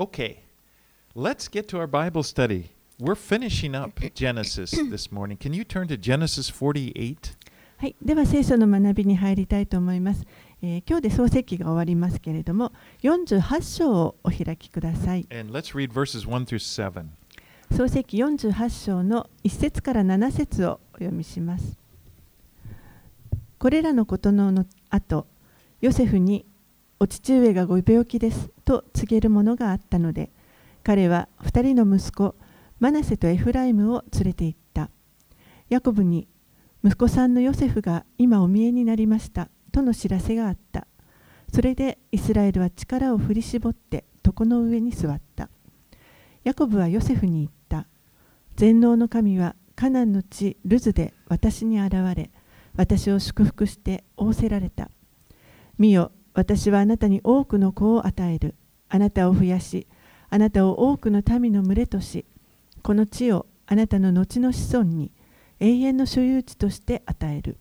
Okay, let's get to our Bible study. We're finishing up Genesis this morning. Can you turn to Genesis 48? はい、では聖書の学びに入りたいと思います。えー今日で創世記が終わりますけれども、48章をお開きください。And let's read verses 1 through 7. 創世記48章の1節から7節をお読みします。これらのことの後、ヨセフにお父上がご病気ですと告げるものがあったので、彼は2人の息子、マナセとエフライムを連れて行った。ヤコブに、息子さんのヨセフが今お見えになりましたとの知らせがあった。それでイスラエルは力を振り絞って床の上に座った。ヤコブはヨセフに言った。全能の神はカナンの地ルズで私に現れ、私を祝福して仰せられた。見よ、私はあなたに多くの子を与える。あなたを増やし、あなたを多くの民の群れとし、この地をあなたの後の子孫に永遠の所有地として与える。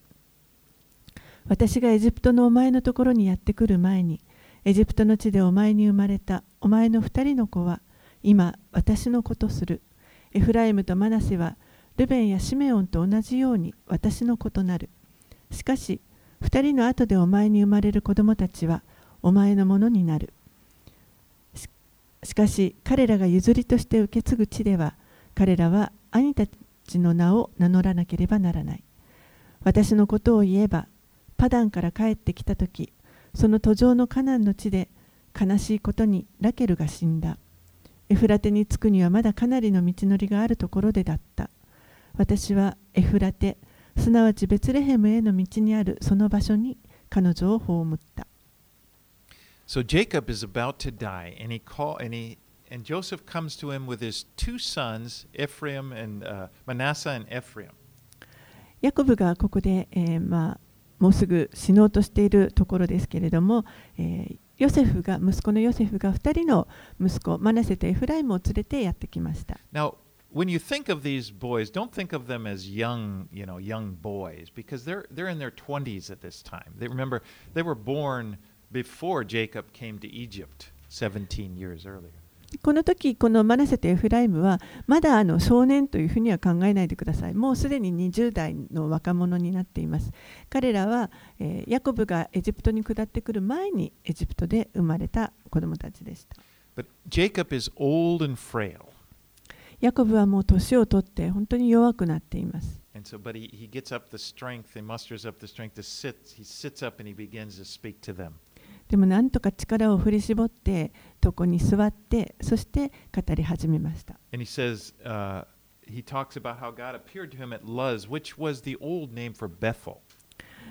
私がエジプトのお前のところにやってくる前に、エジプトの地でお前に生まれたお前の二人の子は、今私の子とする。エフライムとマナセは、ルベンやシメオンと同じように私の子となる。しかし、二人の後でお前に生まれる子供たちは、お前のものになる。しかし、彼らが譲りとして受け継ぐ地では、彼らは兄たちの名を名乗らなければならない。私のことを言えば、パダンから帰ってきたとき、その途上のカナンの地で悲しいことにラケルが死んだ。エフラテに着くにはまだかなりの道のりがあるところでだった。私はエフラテ、すなわちベツレヘムへの道にあるその場所に彼女を葬った。So Jacob is about to die, and he call and he and Joseph comes to him with his two sons, Ephraim and uh, Manasseh and Ephraim. ヤコブがここで、えーまあ、もうすぐ死のうとしているところですけれども、えーヨセフが息子のヨセフが2人の息子マナセとエフライムを連れてやってきました。 Now, when you think of these boys, don't think of them as young, you know, young boys, because they're they're in their 20s at this time. They remember they were born before Jacob came to Egypt 17 years earlier. この時このマナセとエフライムはまだあの少年というふうには考えないでください。もうすでに20代の若者になっています。彼らは、えーヤコブがエジプトに下ってくる前にエジプトで生まれた子供たちでした。But Jacob is old and frail. ヤコブはもう年を取って本当に弱くなっています。And so, but he, he gets up the strength, he musters up the strength to sit. He sits up and he begins to speak to them. でもなんとか力を振り絞って、床に座って、そして語り始めました。Luz,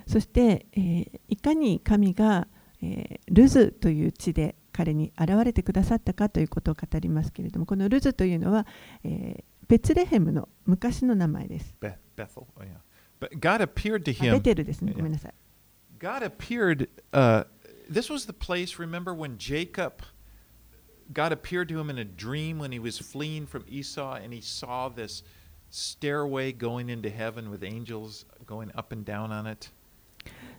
そして、えー、いかに神が、えー、ルズという地で彼に現れてくださったかということを語りますけれども、このルズというのは、えー、ベツレヘムの昔の名前です。ベテルですね。ごめんなさい。this was the place. Remember when Jacob, God appeared to him in a dream when he was fleeing from Esau, and he saw this stairway going into heaven with angels going up and down on it.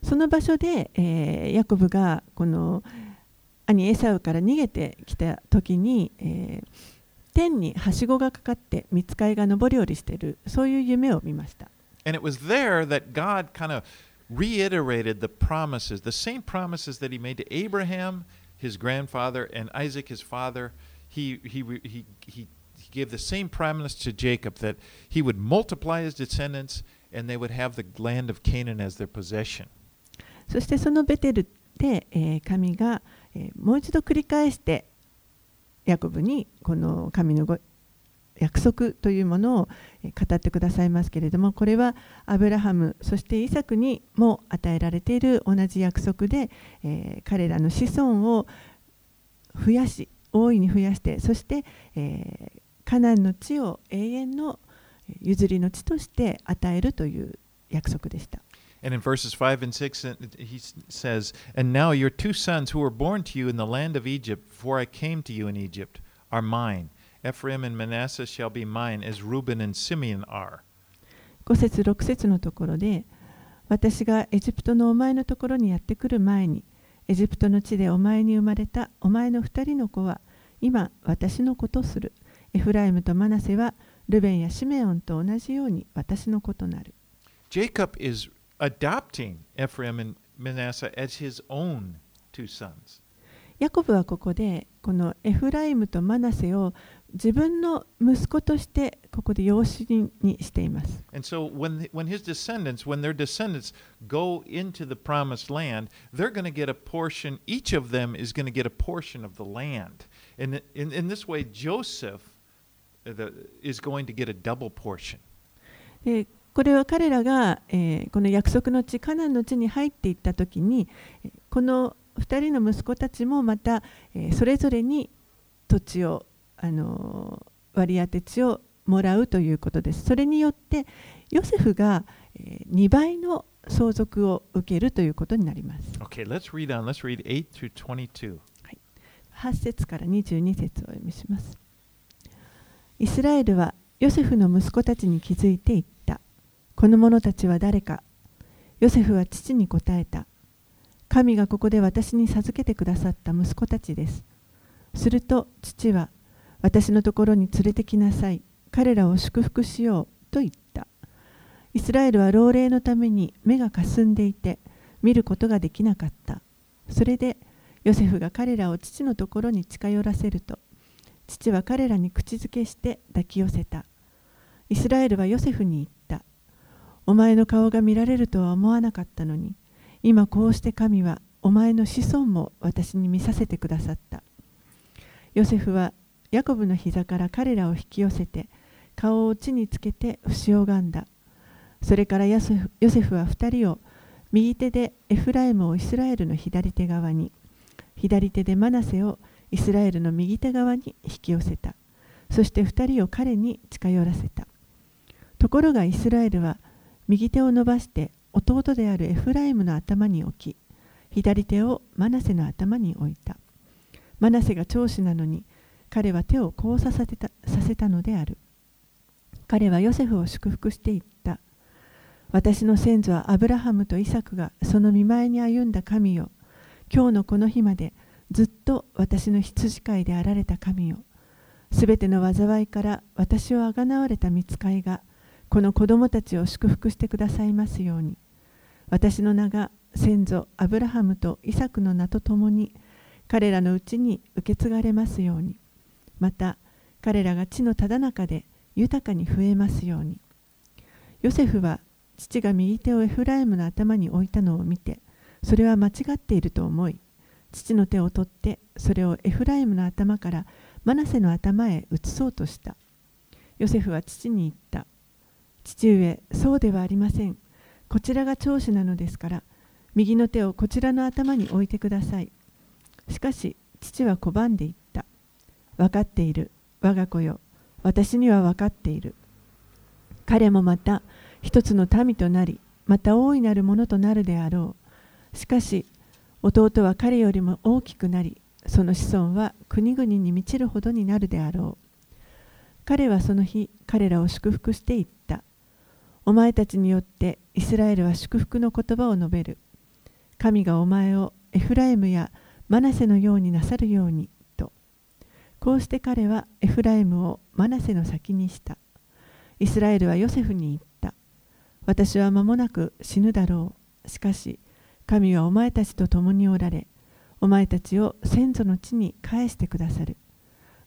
その場所で、えーヤコブがこの兄エサウから逃げてきた時に、えー天にはしごがかかって見つかいが上り下りしているそういう夢を見ました。 And it was there that God kind of reiterated the promises, the same promises that He made to Abraham, his grandfather, and Isaac, his father. He, he, re- he, he, he gave the same promise to Jacob that he would multiply his descendants and they would have the land of Canaan as their possession. そしてそのベテルで、えー神が、えーもう一度繰り返してヤコブにこの神のご 約束というものを語ってくださいますけれどもこれはアブラハムそしてイサクにも与えられている同じ約束で、えー彼らの子孫を増やし大いに増やしてそして、えーカナンの地を永遠の譲りの地として与えるという約束でした。And in verses 5 and 6, he says, And now your two sons who were born to you in the land of Egypt, before I came to you in Egypt, are mine. Ephraim and Manasseh shall be mine, as Reuben and Simeon are. 5節6節のところで私がエジプトのお前のところにやってくる前にエジプトの地でお前に生まれたお前の二人の子は今私のことするエフライムとマナセはルベンやシメオンと同じように私のことなる Jacob is adopting Ephraim and Manasseh as his own two sons. ヤコブはここでこのエフライムとマナセを自分の息子としてここで養子にしています。And so when, when his descendants, when their descendants go into the promised land, they're going to get a portion, each of them is going to get a portion of the land. And in, in this way, Joseph uh, the, is going to get a double portion. でこれは彼らが、えーこの約束の地カナンの地に入っていった時にえーこの2人の息子たちもまた、えーそれぞれに土地を、あのー割り当て地をもらうということです。それによってヨセフが、え2倍の相続を受けるということになります。Okay, let's read on. Let's read 8 through 22. 8節から22節をお読みします。イスラエルはヨセフの息子たちに気づいて言った。この者たちは誰かヨセフは父に答えた。神がここで私に授けてくださった息子たちです。すると父は私のところに連れてきなさい。彼らを祝福しようと言った。イスラエルは老齢のために目がかすんでいて見ることができなかった。それでヨセフが彼らを父のところに近寄らせると父は彼らに口づけして抱き寄せたイスラエルはヨセフに言ったお前の顔が見られるとは思わなかったのに今こうして神はお前の子孫も私に見させてくださったヨセフはヤコブの膝から彼らを引き寄せて顔を地につけて伏し拝んだ。それからヨセフヨセフは二人を右手でエフライムをイスラエルの左手側に左手でマナセをイスラエルの右手側に引き寄せた。そして二人を彼に近寄らせた。ところがイスラエルは右手を伸ばして弟であるエフライムの頭に置き左手をマナセの頭に置いた。マナセが長子なのに彼は手を交差させたさせたのである。彼はヨセフを祝福して言った。私の先祖はアブラハムとイサクがその見舞いに歩んだ神よ。今日のこの日までずっと私の羊飼いであられた神よ。すべての災いから私をあがなわれた見つかいがこの子供たちを祝福してくださいますように。私の名が先祖アブラハムとイサクの名とともに彼らのうちに受け継がれますように。また彼らが地のただ中で豊かに増えますように。ヨセフは父が右手をエフライムの頭に置いたのを見てそれは間違っていると思い父の手を取ってそれをエフライムの頭からマナセの頭へ移そうとした。ヨセフは父に言った。父上そうではありません。こちらが長子なのですから右の手をこちらの頭に置いてください。しかし父は拒んで言った。分かっている。我が子よ。私には分かっている。彼もまた一つの民となりまた大いなるものとなるであろう。しかし弟は彼よりも大きくなりその子孫は国々に満ちるほどになるであろう。彼はその日彼らを祝福して言った。お前たちによってイスラエルは祝福の言葉を述べる。神がお前をエフライムやマナセのようになさるように。こうして彼はエフライムをマナセの先にした。イスラエルはヨセフに言った。私は間もなく死ぬだろう。しかし神はお前たちと共におられお前たちを先祖の地に返してくださる。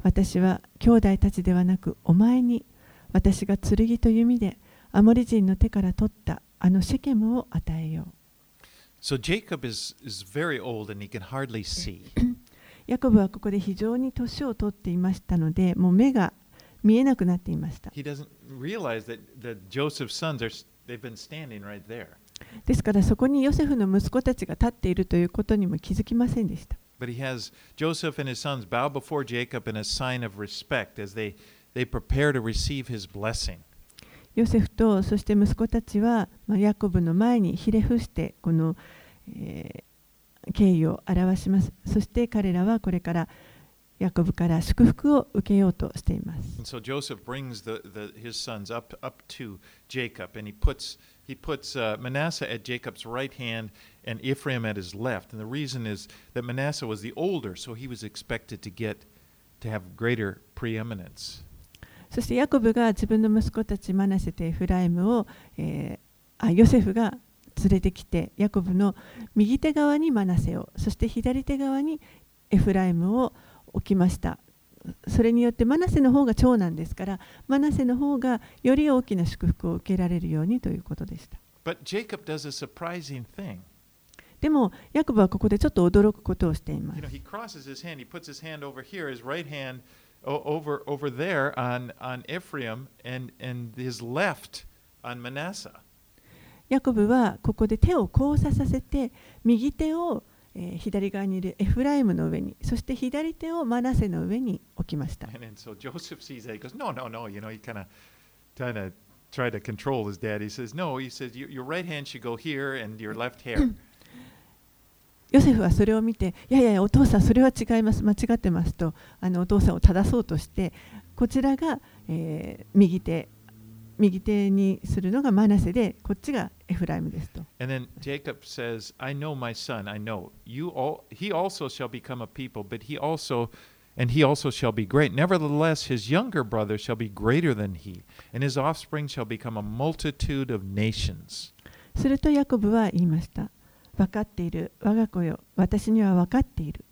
私は兄弟たちではなくお前に私が剣と弓でアモリ人の手から取ったあのシェケムを与えよう。So Jacob is, is very old and he can hardly see. ヤコブはここで非常に年を取っていましたので、もう目が見えなくなっていました。ですから、そこにヨセフの息子たちが立っているということにも気づきませんでした。ヨセフとそして息子たちは、ヤコブの前にひれ伏して、この、敬意を表しますそして彼らはこれからヤコブから祝福を受けようとしています so Joseph brings the, the, his sons up, up to Jacob, and he puts, he puts uh, Manasseh at Jacob's right hand and Ephraim at his left. And the reason is that Manasseh was the older, so he was expected to get to have greater preeminence. そしてヤコブが自分の息子たちマナセとエフライムを、えーあヨセフが連れてきてヤコブの右手側にマナセをそして左手側にエフライムを置きました。それによってマナセの方が長男ですからマナセの方がより大きな祝福を受けられるようにということでした。でもヤコブはここでちょっと驚くことをしています。ヤコブはここで手を交差させて右手を左側にいるエフライムの上にそして左手をマナセの上に置きました。ヨセフはそれを見て、いやいや、お父さん、それは違います、間違ってますとあのお父さんを正そうとして、こちらが、え、右手、右手にするのがマナセで、こっちがエフライムですと and then Jacob says, I know my son, I know. You all he also shall become a people, but he also and he also shall be great. Nevertheless, his younger brother shall be greater than he, and his offspring shall become a multitude of nations. するとヤコブは言いました分かっている我が子よ私には分かっている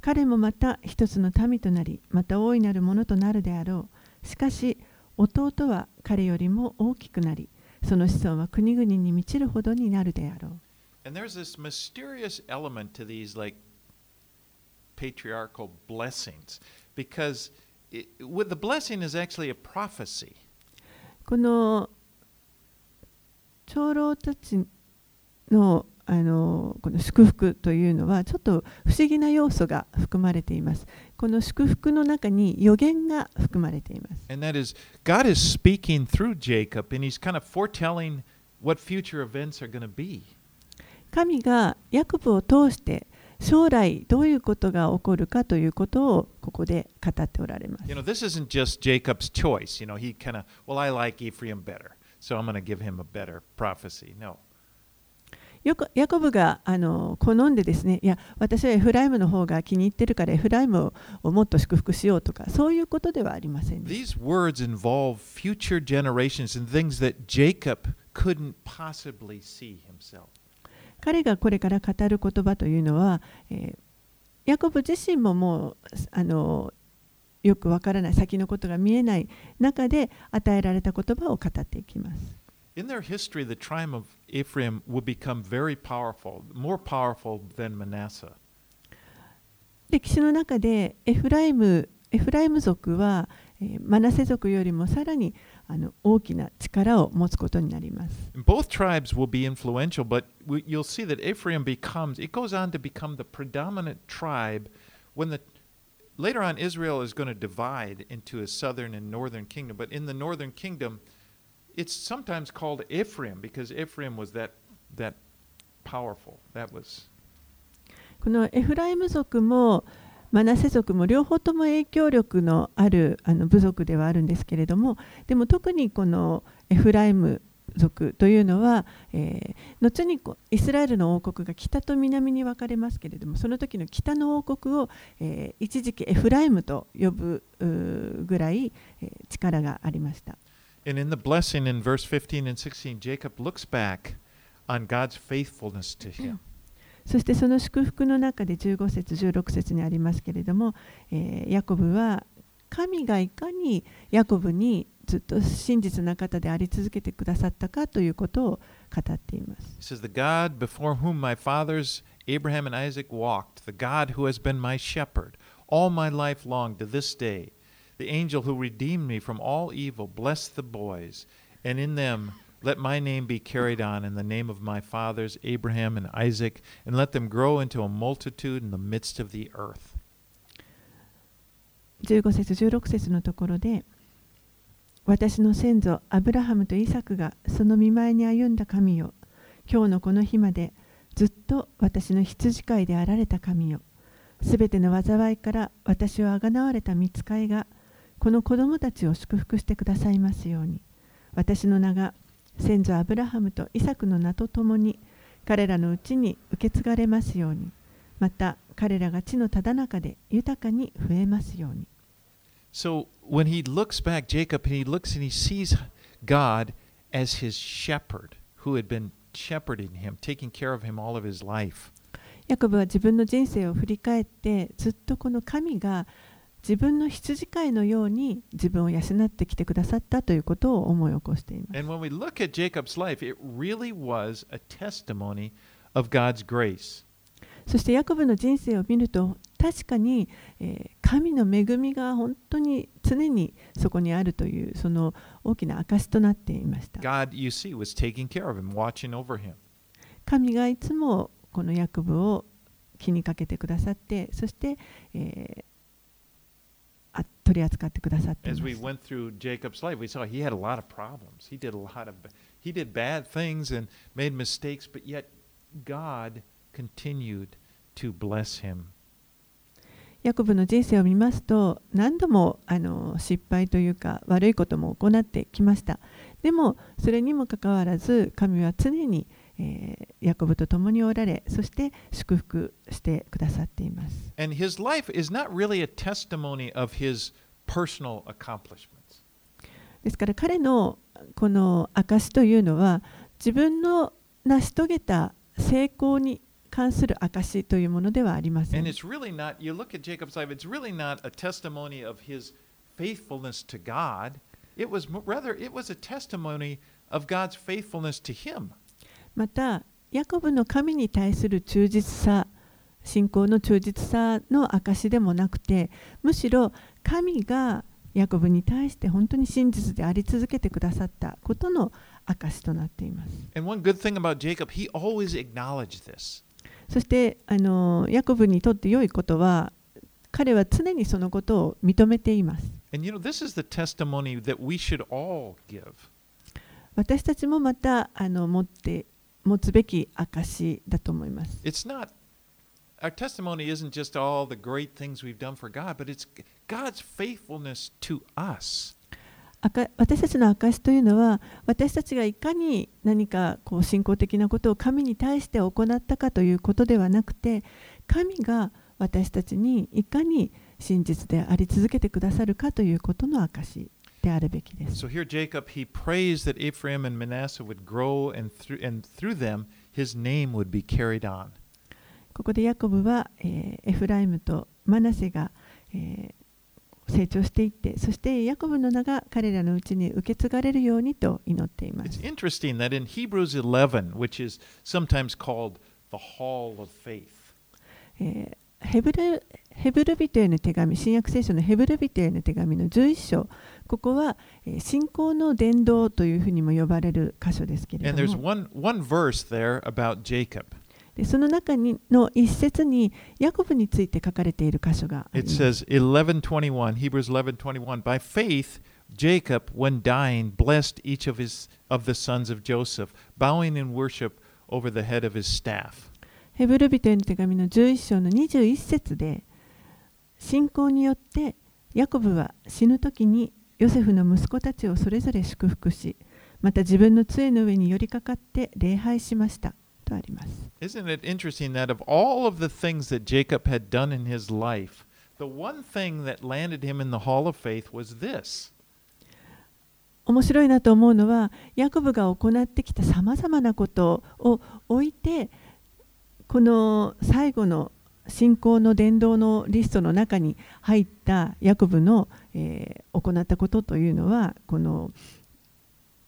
彼もまた一つの民となりまた大いなるものとなるであろうしかし弟は彼よりも大きくなりその子孫は国々に満ちるほどになるであろう And there's this mysterious element to these like patriarchal blessings because it, with the blessing is actually a prophecy. この長老たちのあのこの祝福というのはちょっと不思議な要素が含まれています。この祝福の中に予言が含まれています。And that is God is speaking through Jacob and he's kind of foretelling what future events are going to be. 神がヤコブを通して将来どういうことが起こるかということをここで語っておられます。You know, this isn't just Jacob's choice. You know, he kind of, well, I like Ephraim better, so I'm going to give him a better prophecy. No. よくヤコブがあの好んでですね、いや、私はエフライムの方が気に入ってるからエフライムををもっと祝福しようとか、そういうことではありませんでした These words involve future generations and things that Jacob couldn't possibly see himself. 彼がこれから語る言葉というのは、えーヤコブ自身ももうあのよくわからない先のことが見えない中で与えられた言葉を語っていきます。In their history, the tribe of Ephraim would become very powerful, more powerful than Manasseh. 歴史の中でエフライムエフライム族は、えーマナセ族よりもさらにあの大きな力を持つことになります。 And both tribes will be influential, but we, you'll see that Ephraim becomes, it goes on to become the predominant tribe when the later on Israel is going to divide into a southern and northern kingdom. But in the northern kingdom, it's sometimes called Ephraim because Ephraim was that that powerful. That was このエフライム族もマナセ族も両方とも影響力のあるあの部族ではあるんですけれどもでも特にこのエフライム族というのは、えー後にこうイスラエルの王国が北と南に分かれますけれどもその時の北の王国を、えー一時期エフライムと呼ぶうぐらい、えー力がありました。and in the blessing in verse 15 and 16, Jacob looks back on God's faithfulness to him. そしてその祝福の中で15節16節にありますけれども、えーヤコブは神がいかにヤコブにずっと真実な方であり続けてくださったかということを語っています。 He says, The God before whom my fathers Abraham and Isaac walked, the God who has been my shepherd all my life long to this day, the angel who redeemed me from all evil, bless the boys, and in them let my name be carried on in the name of my fathers Abraham and Isaac, and let them grow into a multitude in the midst of the earth. 15節16節のところで私の先祖アブラハムとイサクがその見舞いに歩んだ神よ今日のこの日までずっと私の羊飼いであられた神よすべての災いから私をあがなわれた見つかいがこの子供たちを祝福してくださいますように私の名が先祖アブラハムとイサクの名とともに彼らのうちに受け継がれますようにまた彼らが地のただ中で豊かに増えますように So when he looks back, Jacob, and he looks and he sees God as his shepherd who had been shepherding him, taking care of him all of his life. ヤコブは自分の人生を振り返ってずっとこの神が自分の羊飼いのように自分を養ってきてくださったということを思い起こしています And when we look at Jacob's life, it really was a testimony of God's grace. そしてヤコブの人生を見ると確かに、えー神の恵みが本当に常にそこにあるというその大きな証となっていました God, you see, was taking care of him, watching over him. 神がいつもこのヤコブを気にかけてくださってそして、えーあ取り扱ってくださっていま。ヤコブの人生を見ますと何度もあの失敗というか悪いことも行ってきました。でもそれにもかかわらず神は常にえーヤコブと共におられそして祝福してくださっています And his life is not really a testimony of his personal accomplishments. ですから彼のこの証というのは自分の成し遂げた成功に関する証というものではありませ And ん it's really not, you look at Jacob's life, it's really not a testimony of his faithfulness to God. It was rather, it was a testimony of God's faithfulness to him. またヤコブの神に対する忠実さ信仰の忠実さの証でもなくてむしろ神がヤコブに対して本当に真実であり続けてくださったことの証となっています Jacob. そしてあのヤコブにとって良いことは彼は常にそのことを認めています And you know. 私たちもまたあの持って持つべき証だと思います It's not, our testimony isn't just all the great things we've done for God, but it's God's faithfulness to us. 私たちの証というのは私たちがいかに何かこう信仰的なことを神に対して行ったかということではなくて神が私たちにいかに真実であり続けてくださるかということの証であるべきです。So here, Jacob, he prays that Ephraim and Manasseh would grow, and through, and through them, his name would be carried on. ここでヤコブは、えーエフライムとマナセが、えー成長していってそしてヤコブの名が彼らのうちに受け継がれるようにと祈っていま It's す。interesting that in Hebrews 11, which is sometimes called the Hall of Faith, えーヘブルヘブル人への手紙新約聖書のヘブル人への手紙の11章ここは、えー信仰の伝道というふうにも呼ばれる箇所ですけれども one, one. でその中にの一節にヤコブについて書かれている箇所があり It ます。says 11:21, Hebrews 11:21. By faith, Jacob, when dying, blessed each of his of the sons of Joseph, bowing in worship over the head of his staff. ヘブル人への手紙の11章の21節で信仰によってヤコブは死ぬ時にヨセフの息子たちをそれぞれ祝福しまた自分の杖の上に寄りかかって礼拝しましたとあります Isn't it interesting that of all of the things that Jacob had done in his life, the one thing that landed him in the hall of faith was this. 面白いなと思うのはヤコブが行ってきたさまざまなことを置いてこの最後の信仰の伝道のリストの中に入ったヤコブの、えー行ったことというのはこの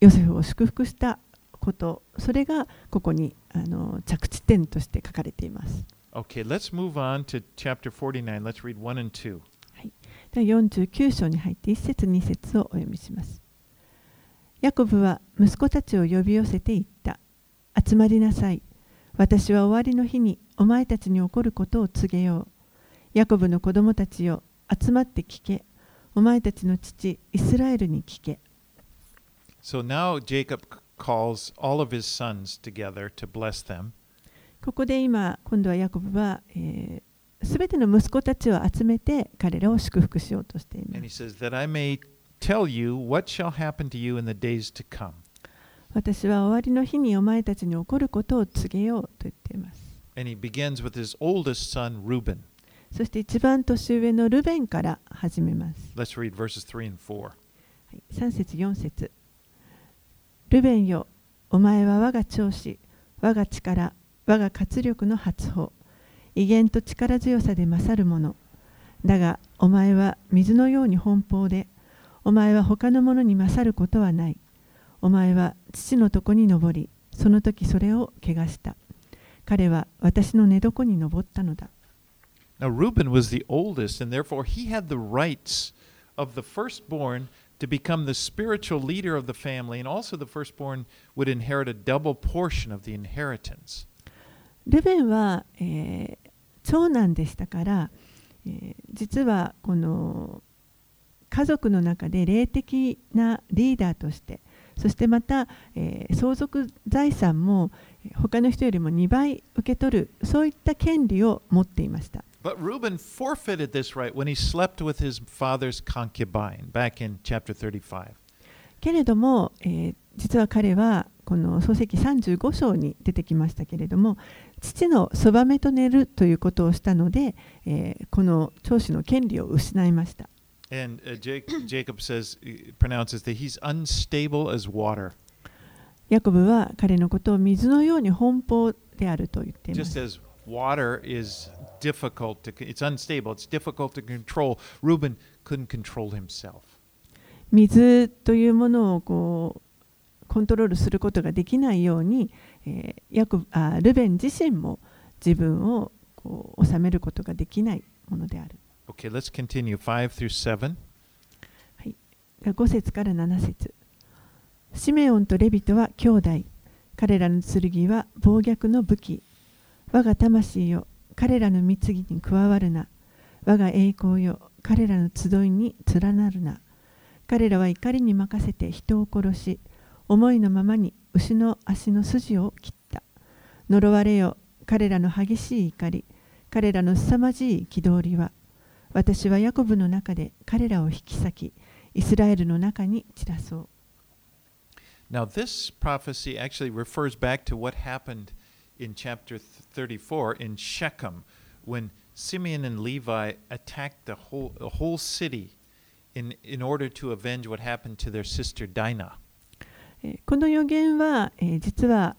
ヨセフを祝福したことそれがここにあの着地点として書かれています。Okay, let's move on to chapter 49. Let's read 1 and 2. では49章に入って1節2節をお読みします。ヤコブは息子たちを呼び寄せて言った。集まりなさい。私は終わりの日にお前たちに起こることを告げよう。ヤコブの子供たちよ、集まって聞け。お前たちの父、イスラエルに聞け。So now Jacob calls all of his sons together to bless them. ここで今、今度はヤコブは、えすべての息子たちを集めて彼らを祝福しようとしていま And he す。says, That I may tell you what shall happen to you in the days to come. 私は終わりの日にお前たちに起こることを告げようと言っています。And he begins with his oldest son, Reuben. そして一番年上のルベンから始めます。Let's read verses 3 and 4. はい3節4節ルベンよ、お前は我が長子、我が力、我が活力の発砲、威厳と力強さで勝る者。だが、お前は水のように奔放で、お前は他の者に勝ることはない。お前は父のとこに登り、その時それを汚した。彼は私の寝床に登ったのだ。Now, Reuben was the oldest, and therefore he had the rights of the firstborn to become the spiritual leader of the family, and also the firstborn would inherit a double portion of the inheritance. ルベンは、えー長男でしたから、えー実はこの家族の中で霊的なリーダーとしてそしてまた、えー相続財産もえー他の人よりも2倍受け取るそういった権利を持っていました。But Reuben forfeited this right when he slept with his father's concubine back in chapter 35. けれども、えー実は彼はこの創世記35章に出てきましたけれども父のそばめと寝るということをしたので、えーこの長子の権利を失いました。And uh, Jake, Jacob says, uh, pronounces that he's unstable as water. ヤコブは彼のことを水のように奔放であると言っていま Just す。as water is difficult to, it's unstable, it's difficult to control. Reuben couldn't control himself. 水というものをこうコントロールすることができないように、えーヤコブあルベン自身も自分をこう収めることができないものである。Okay, let's continue. 5 through 7. 5節から7節。シメオンとレビトは兄弟。彼らの剣は暴虐の武器。我が魂よ彼らの貢ぎに加わるな。我が栄光よ彼らの集いに連なるな。彼らは怒りに任せて人を殺し思いのままに牛の足の筋を切った。呪われよ彼らの激しい怒り。彼らの凄まじい憤りは私はヤコブの中で彼らを引き裂きイスラエルの中に散らそう。Now, this prophecy actually refers back to what happened in chapter th- 34 in Shechem when Simeon and Levi attacked the whole, the whole city in, in order to avenge what happened to their sister Dinah. えーこの予言は、えー実は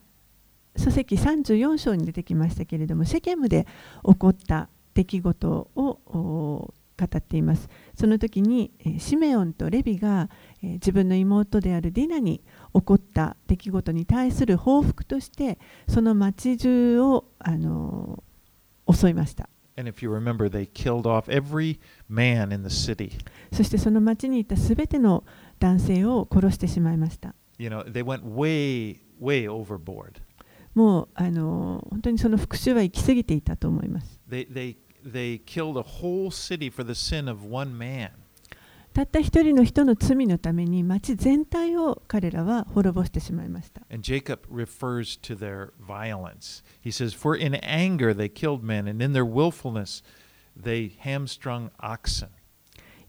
書籍34章に出てきましたけれどもシェケムで起こった出来事をお語っていますその時に、えーシメオンとレビが、えー自分の妹であるディナに起こった出来事に対する報復としてその町中を、あのー襲いました And if you remember, they killed off every man in the city. そしてその町にいたすべての男性を殺してしまいました You know, they went way, way overboard. もう、あのー本当にその復讐は行き過ぎていたと思います They, they, they killed a whole city for the sin of one man. たった一人の人の罪のために町全体を彼らは滅ぼしてしまいました。And Jacob refers to their violence. He says, For in anger they killed men, and in their willfulness they hamstrung oxen.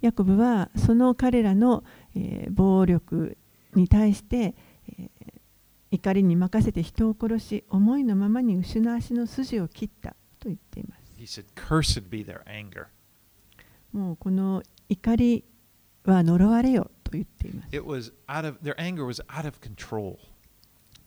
ヤコブはその彼らの、えー暴力に対して、えー怒りに任せて人を殺し思いのままに牛の足の筋を切ったと言っています。He said, Cursed be their anger. もうこの怒りは呪われよと言っています。 It was out of their anger was out of control.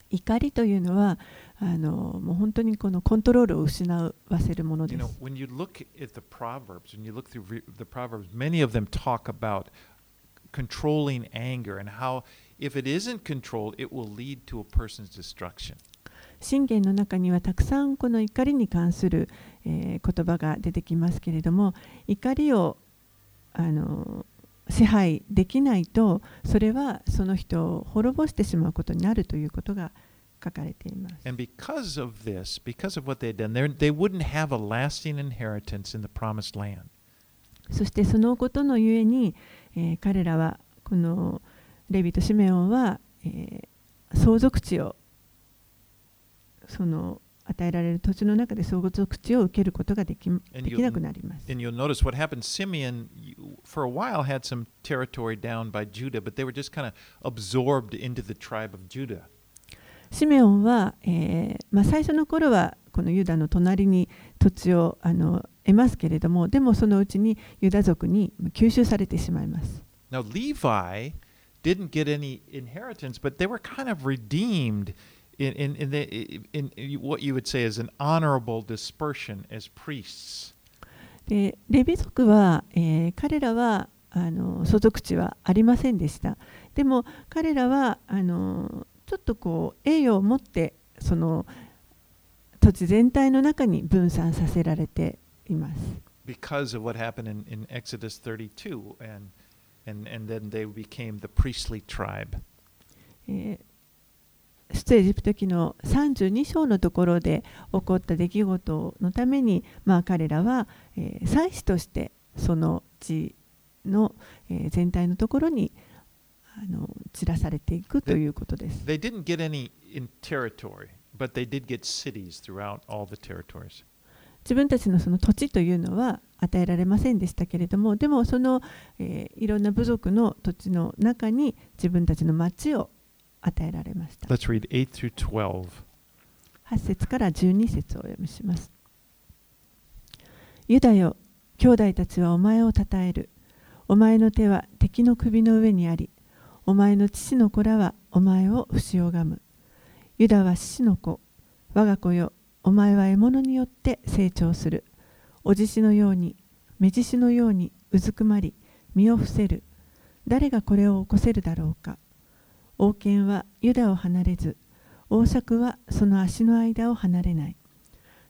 怒りというのはあのもう本当にこのコントロールを失わせるもの You で know, す。 when you look at the Proverbs, when you look through re- the Proverbs, many of them talk about controlling anger and how if it isn't controlled, it will lead to a person's destruction. 信玄の中にはたくさんこの怒りに関する、 えー、言葉が出てきますけれども怒りをあの支配できないとそれはその人を滅ぼしてしまうことになるということが書かれています。そしてそのことのゆえに、えー、彼らはこのレビとシメオンは、えー、相続地をその与えられる土地の中で相続地を受けることができ,できなくなります。シメオンは、えーまあ、最初の頃はこのユダの隣に土地をあの得ますけれども、でもそのうちにユダ族に吸収されてしまいます。In, in, in, the, in, in what you would say is an honorable dispersion as priests. でレビ族は、えー彼らはあの所属地はありませんでしたでも彼らはあのちょっとこう栄誉を持ってその土地全体の中に分散させられています because of what happened in, in Exodus 32, and, and, and then they became the priestly tribe. えー出エジプト記の32章のところで起こった出来事のために、まあ、彼らは、えー祭司としてその地の、えー全体のところにあの散らされていくということです。They didn't get any in territory, but they did get cities throughout all the territories. 自分たちのその土地というのは与えられませんでしたけれどもでもその、えーいろんな部族の土地の中に自分たちの町を与えられました。Let's read 8 through 12. 8節から12節をお読みします。ユダよ、兄弟たちはお前をたたえる。お前の手は敵の首の上にあり、お前の父の子らはお前を不死拝む。ユダは父の子、我が子よ、お前は獲物によって成長する。お獅子のように、目獅子のようにうずくまり、身を伏せる。誰がこれを起こせるだろうか。王権はユダを離れず、王爵はその足の間を離れない。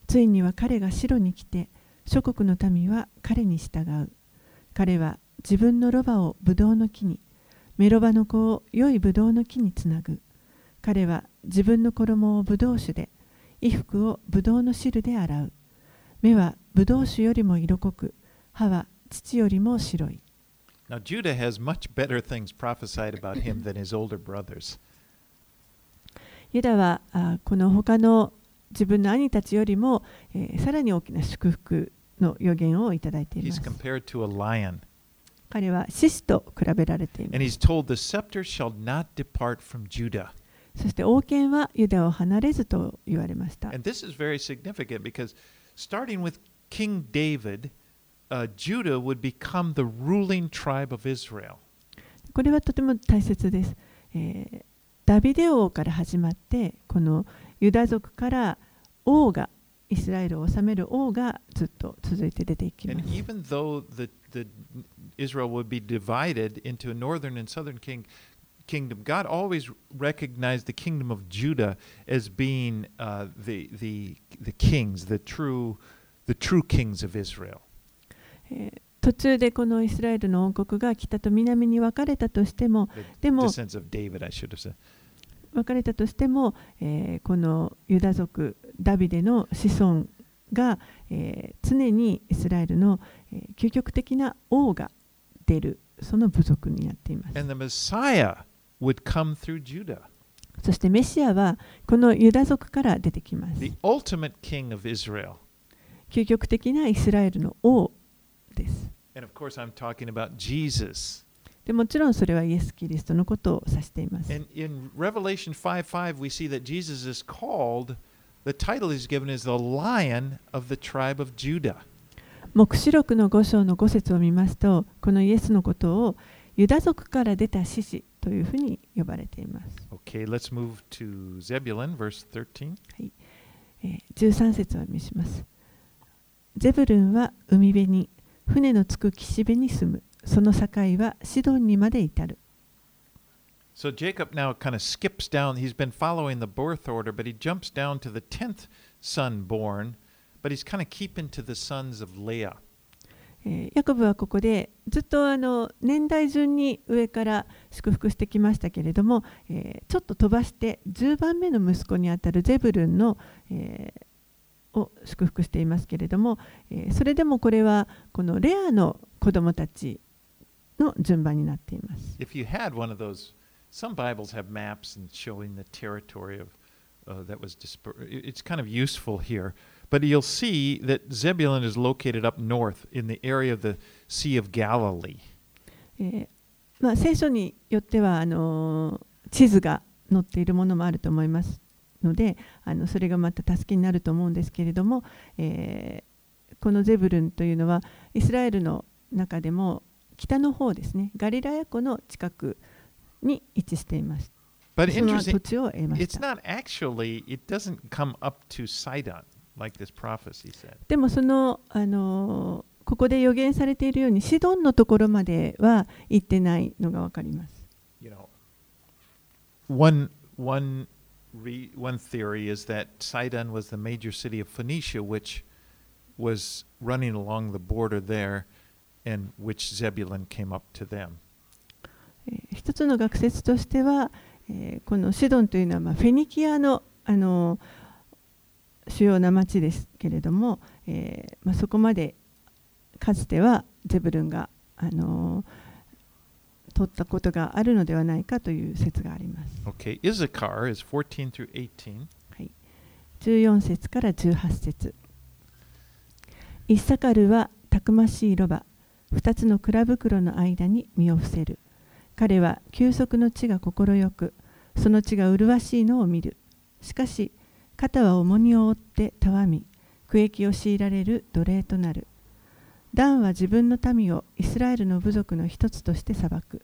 ついには彼が城に来て、諸国の民は彼に従う。彼は自分のロバをブドウの木に、メロバの子を良いブドウの木につなぐ。彼は自分の衣をブドウ酒で、衣服をブドウの汁で洗う。目はブドウ酒よりも色濃く、歯は乳よりも白い。Now, Judah has much better things prophesied about him than his older brothers. ユダはあこの他の自分の兄たちよりも、えーさらに大きな祝福の予言をいただいていま He's す。compared to a lion. 彼は獅子と比べられていま And す。he's told, The scepter shall not depart from Judah. そして王権はユダを離れずと言われました。And this is very significant because starting with King David, uh, Judah would become the ruling tribe of Israel. これはとても大切です。えーダビデ王から始まって、このユダ族から王が、イスラエルを治める王がずっと続いて出ていきま And す。 even though the, the Israel would be divided into a northern and southern king, kingdom, God always recognized the kingdom of Judah as being uh, the, the, the kings, the true, the true kings of Israel. えー途中でこのイスラエルの王国が北と南に分かれたとしても、でも.分かれたとしても、えーこのユダ族ダビデの子孫が、えー常にイスラエルの、えー究極的な王が出るその部族になっています.そしてメシアはこのユダ族から出てきます.究極的なイスラエルの王です And of course, I'm talking about Jesus. でもちろんそれはイエス・キリストのことを指しています And in Revelation 5 5, we see that Jesus is called, the title he's given is the Lion of the tribe of Judah. 黙示録の5章の5節を見ますとこのイエスのことをユダ族から出た獅子というふうに呼ばれています Okay, let's move to Zebulun, verse 13. えー13節をお見せします。ゼブルンは海辺に、船のつく岸辺に住む。その境はシドンにまで至る。So Jacob now kind of skips down. He's been following the birth order, but he jumps down to the 10th son born, but he's kind of keeping to the sons of Leah. えーヤコブはここでずっとあの年代順に上から祝福してきましたけれども、えーちょっと飛ばして10番目の息子にあたるゼブルンの、えーを祝福していますけれども、えーそれでもこれはこのレアの子供たちの順番になっています。If you had one of those, some Bibles have maps and showing the territory of uh, that was dispersed. It's kind of useful here, but you'll see that Zebulun is located up north in the area of the Sea of Galilee. えーまあ、聖書によってはあのー地図が載っているものもあると思いますのであのそれがまた助けになると思うんですけれども、えー、このゼブルンというのはイスラエルの中でも北の方ですねガリラヤ湖の近くに位置しています。But その interesting, 土地を得まし it's た。not actually, it doesn't come up to Sidon, like this prophecy said. でもその、あのーここで予言されているようにシドンのところまでは行ってないのがわかります。You know, one, one, re, one theory is that Sidon was the major city of Phoenicia, which was running along the border there, and which Zebulun came up to them. え一つの学説としては、えーこのシドンというのは、まあ、フェニキアの、あの主要な町ですけれども、えーまあ、そこまでかつてはゼブルンが、あの取ったことがあるのではないかという説があります。Okay, Issachar is 14 through 18. はい、14節から18節。イッサカルはたくましいロバ。2つの蔵袋の間に身を伏せる。彼は休息の地が快く。その地が麗しいのを見る。しかし肩は重荷を負ってたわみ。区役を強いられる奴隷となる。ダンは自分の民をイスラエルの部族の一つとして裁く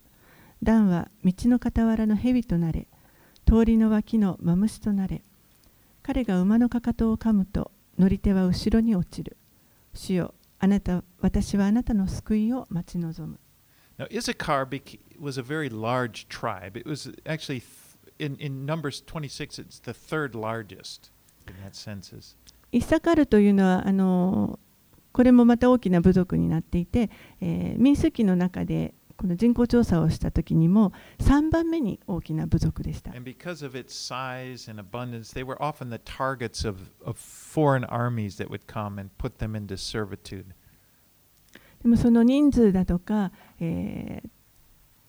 ダンは道の傍らの蛇となれ通りの脇のマムシとなれ彼が馬のかかとを噛むと乗り手は後ろに落ちる主よあなた私はあなたの救いを待ち望む Now, Issachar was a very large tribe. It was actually, in, in Numbers 26, it's the third largest in that census. イッサカルというのはあのこれもまた大きな部族になっていて、えー民数記の中でこの人口調査をした時にも3番目に大きな部族でした。でもその人数だとか、えー、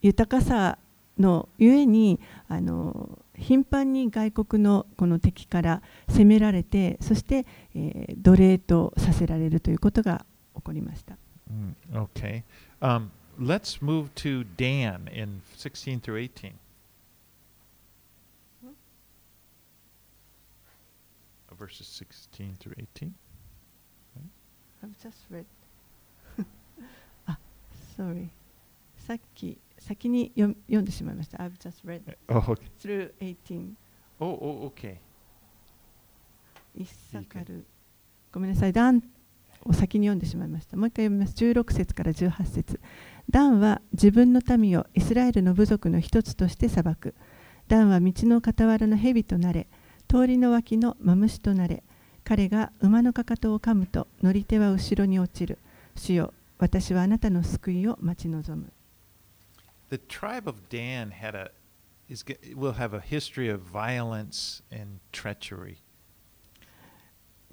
豊かさのゆえにあの頻繁に外国の,この敵から攻められてそして、えー、奴隷とさせられるということが起こりました。Mm, okay. um, let's move to Dan in 16 through 18. Uh, Verses 16 through 18. I've just read. あ、sorry. さっき先に読読んでしまいました。I've just read Oh, okay. through 18. Oh, oh, okay. イッサカル。ごめんなさい。ダンを先に読んでしまいました。もう一回読みます。16節から18節 ダンは自分の民をイスラエルの部族の一つとして裁く。ダンは道の傍らの蛇となれ、通りの脇のマムシとなれ、彼が馬のかかとを噛むと乗り手は後ろに落ちる。主よ、私はあなたの救いを待ち望む。The tribe of Dan had a is will have a history of violence and treachery.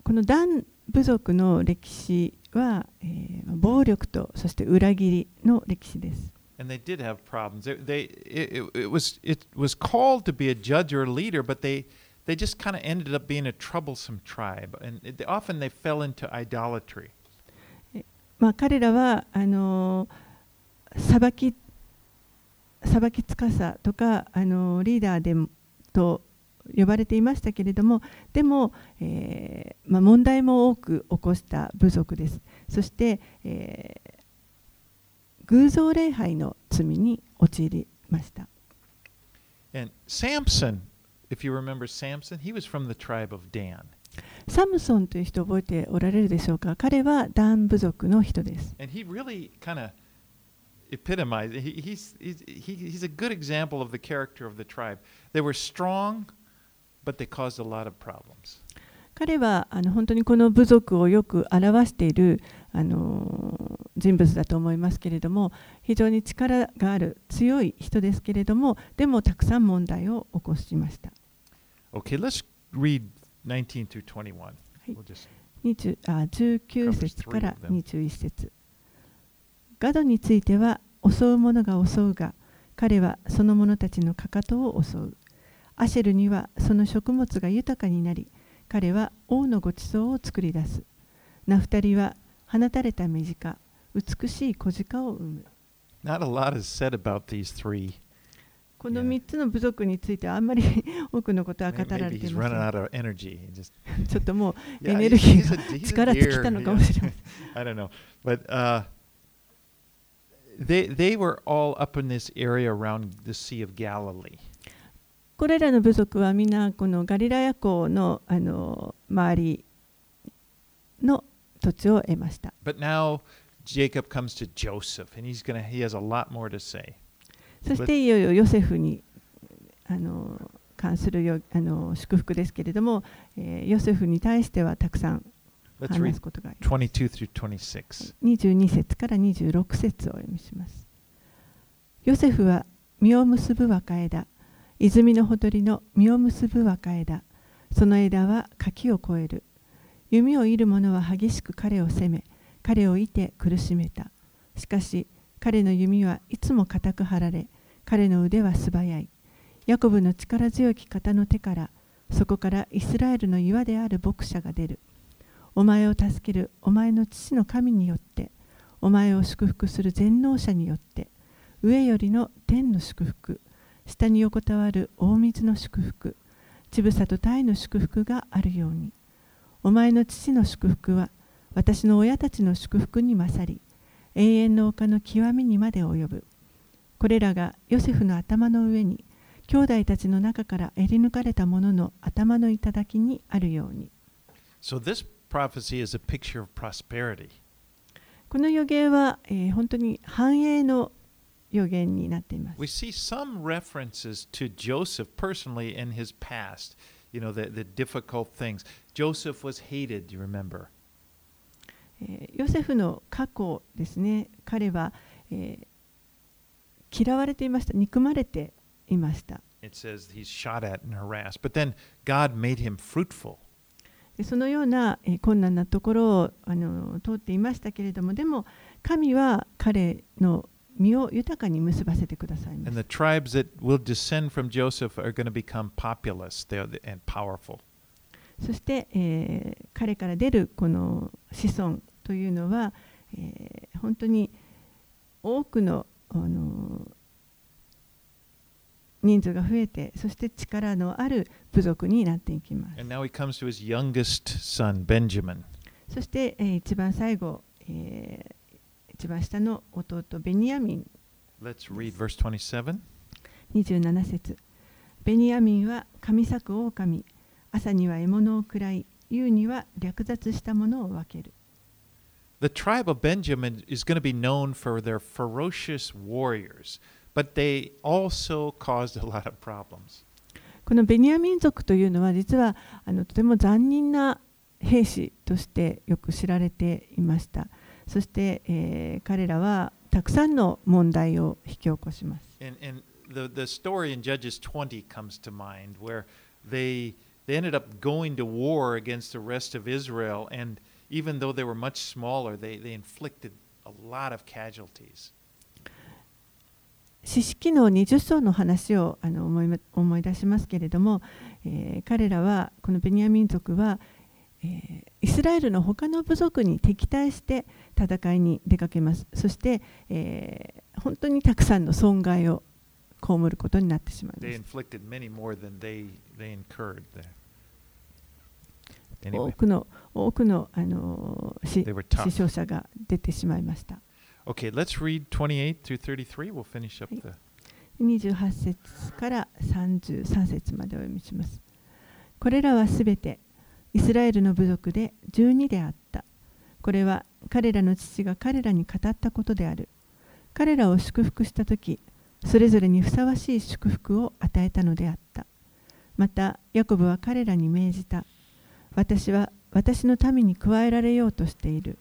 このダン部族の歴史は、えー暴力とそして裏切りの歴史です。And they did have problems. They, they it, it, was it was called to be a judge or a leader, but they they just kind of ended up being a troublesome tribe, and it, often they fell into idolatry. まあ、彼らはあのー裁き裁きつかさとか、あのーリーダーでもと呼ばれていましたけれどもでも、えーまあ、問題も多く起こした部族ですそして、えー偶像礼拝の罪に陥りました And Samson, if you remember Samson, he was from the tribe of Dan, サムソンという人覚えておられるでしょうか彼はダン部族の人です and he really kind of epitomized. He, he's he's he, he's a good example of the character of the tribe. They were strong, but they caused a lot of problems. 彼はあの本当にこの部族をよく表しているあの人物だと思いますけれども非常に力がある強い人ですけれどもでもたくさん問題を起こしました Okay, let's read 19 through 21. Hey. We'll just 20あ19節から21節ガドについては襲う者が襲うが彼はその者たちのかかとを襲うアシェルにはその食物が豊かになり彼は王のごちそうを作り出す。ナフタリは放たれた身近美しい小鹿を産む。Not a lot is said about these three. この三つの部族についてはあんまり 多くのことは語られてません。ちょっともうエネルギーが力尽きたのかもしれません。I don't know. But、uh... They, they were all up in this area around the Sea of Galilee. これらの部族はみんなこのガリラヤ湖のあの周りの土地を得ました。But now Jacob comes to Joseph, and he's gonna he has a lot more to say. そしていよいよヨセフにあの関するよあの祝福ですけれども、えーヨセフに対してはたくさん話すことがあります。22 through 26. 22節から26節をお読みします。ヨセフは実を結ぶ若枝、泉のほとりの実を結ぶ若枝、その枝は柿を越える。弓を射る者は激しく彼を責め、彼を射て苦しめた。しかし彼の弓はいつも固く張られ、彼の腕は素早い。ヤコブの力強き方の手から、そこからイスラエルの岩である牧者が出る。お前を助けるお前の父の神によって、お前を祝福する全能者によって、上よりの天の祝福、下に横たわる大水の祝福、乳房と鯛の祝福があるように。お前の父の祝福は、私の親たちの祝福に勝り、永遠の丘の極みにまで及ぶ。これらがヨセフの頭の上に、兄弟たちの中から襟抜かれた者の頭の頂にあるように。So this prophecy is a picture of prosperity. この予言は、えー本当に繁栄の予言になっています We。see some references to Joseph personally in his past. You know, the, the difficult things. Joseph was hated, you remember. えーヨセフの過去ですね、彼は、えー嫌われていました、憎まれていました。It says he's shot at and harassed. But then God made him fruitful. でそのような、えー困難なところをあの通っていましたけれども、でも神は彼の身を豊かに結ばせてください。そして、えー、彼から出るこの子孫というのは、えー、本当に多くの、あの、人数が増えて、そして力のある部族になっていきます。そして、えー、一番最後、えー、一番下の弟ベニヤミン Let's read verse 27. 27節ベニヤミンは神裂く狼朝には獲物を食らい夕には略奪したものを分ける The tribe of Benjamin is going to be known for their ferocious warriors, but they also caused a lot of problems. このベニヤ民族というのは実はあのとても残忍な兵士としてよく知られていましたそして、えー彼らはたくさんの問題を引き起こします And, and the, the story in Judges 20 comes to mind where they, they ended up going to war against the rest of Israel, and even though they were much smaller, they, they inflicted a lot of casualties. 四式の20章の話をあの思いま思い出しますけれども、えー彼らはこのベニヤ民族は、えーイスラエルの他の部族に敵対して戦いに出かけます。そして、本当にたくさんの損害を被ることになってしまいます。多くの,死,傷者が出てしまいました。Okay, 28節から33節までお読みします。これらはすべてイスラエルの部族で12であった。これは彼らの父が彼らに語ったことである。彼らを祝福したとき、それぞれにふさわしい祝福を与えたのであった。また、ヤコブは彼らに命じた。私は私の民に加えられようとしている。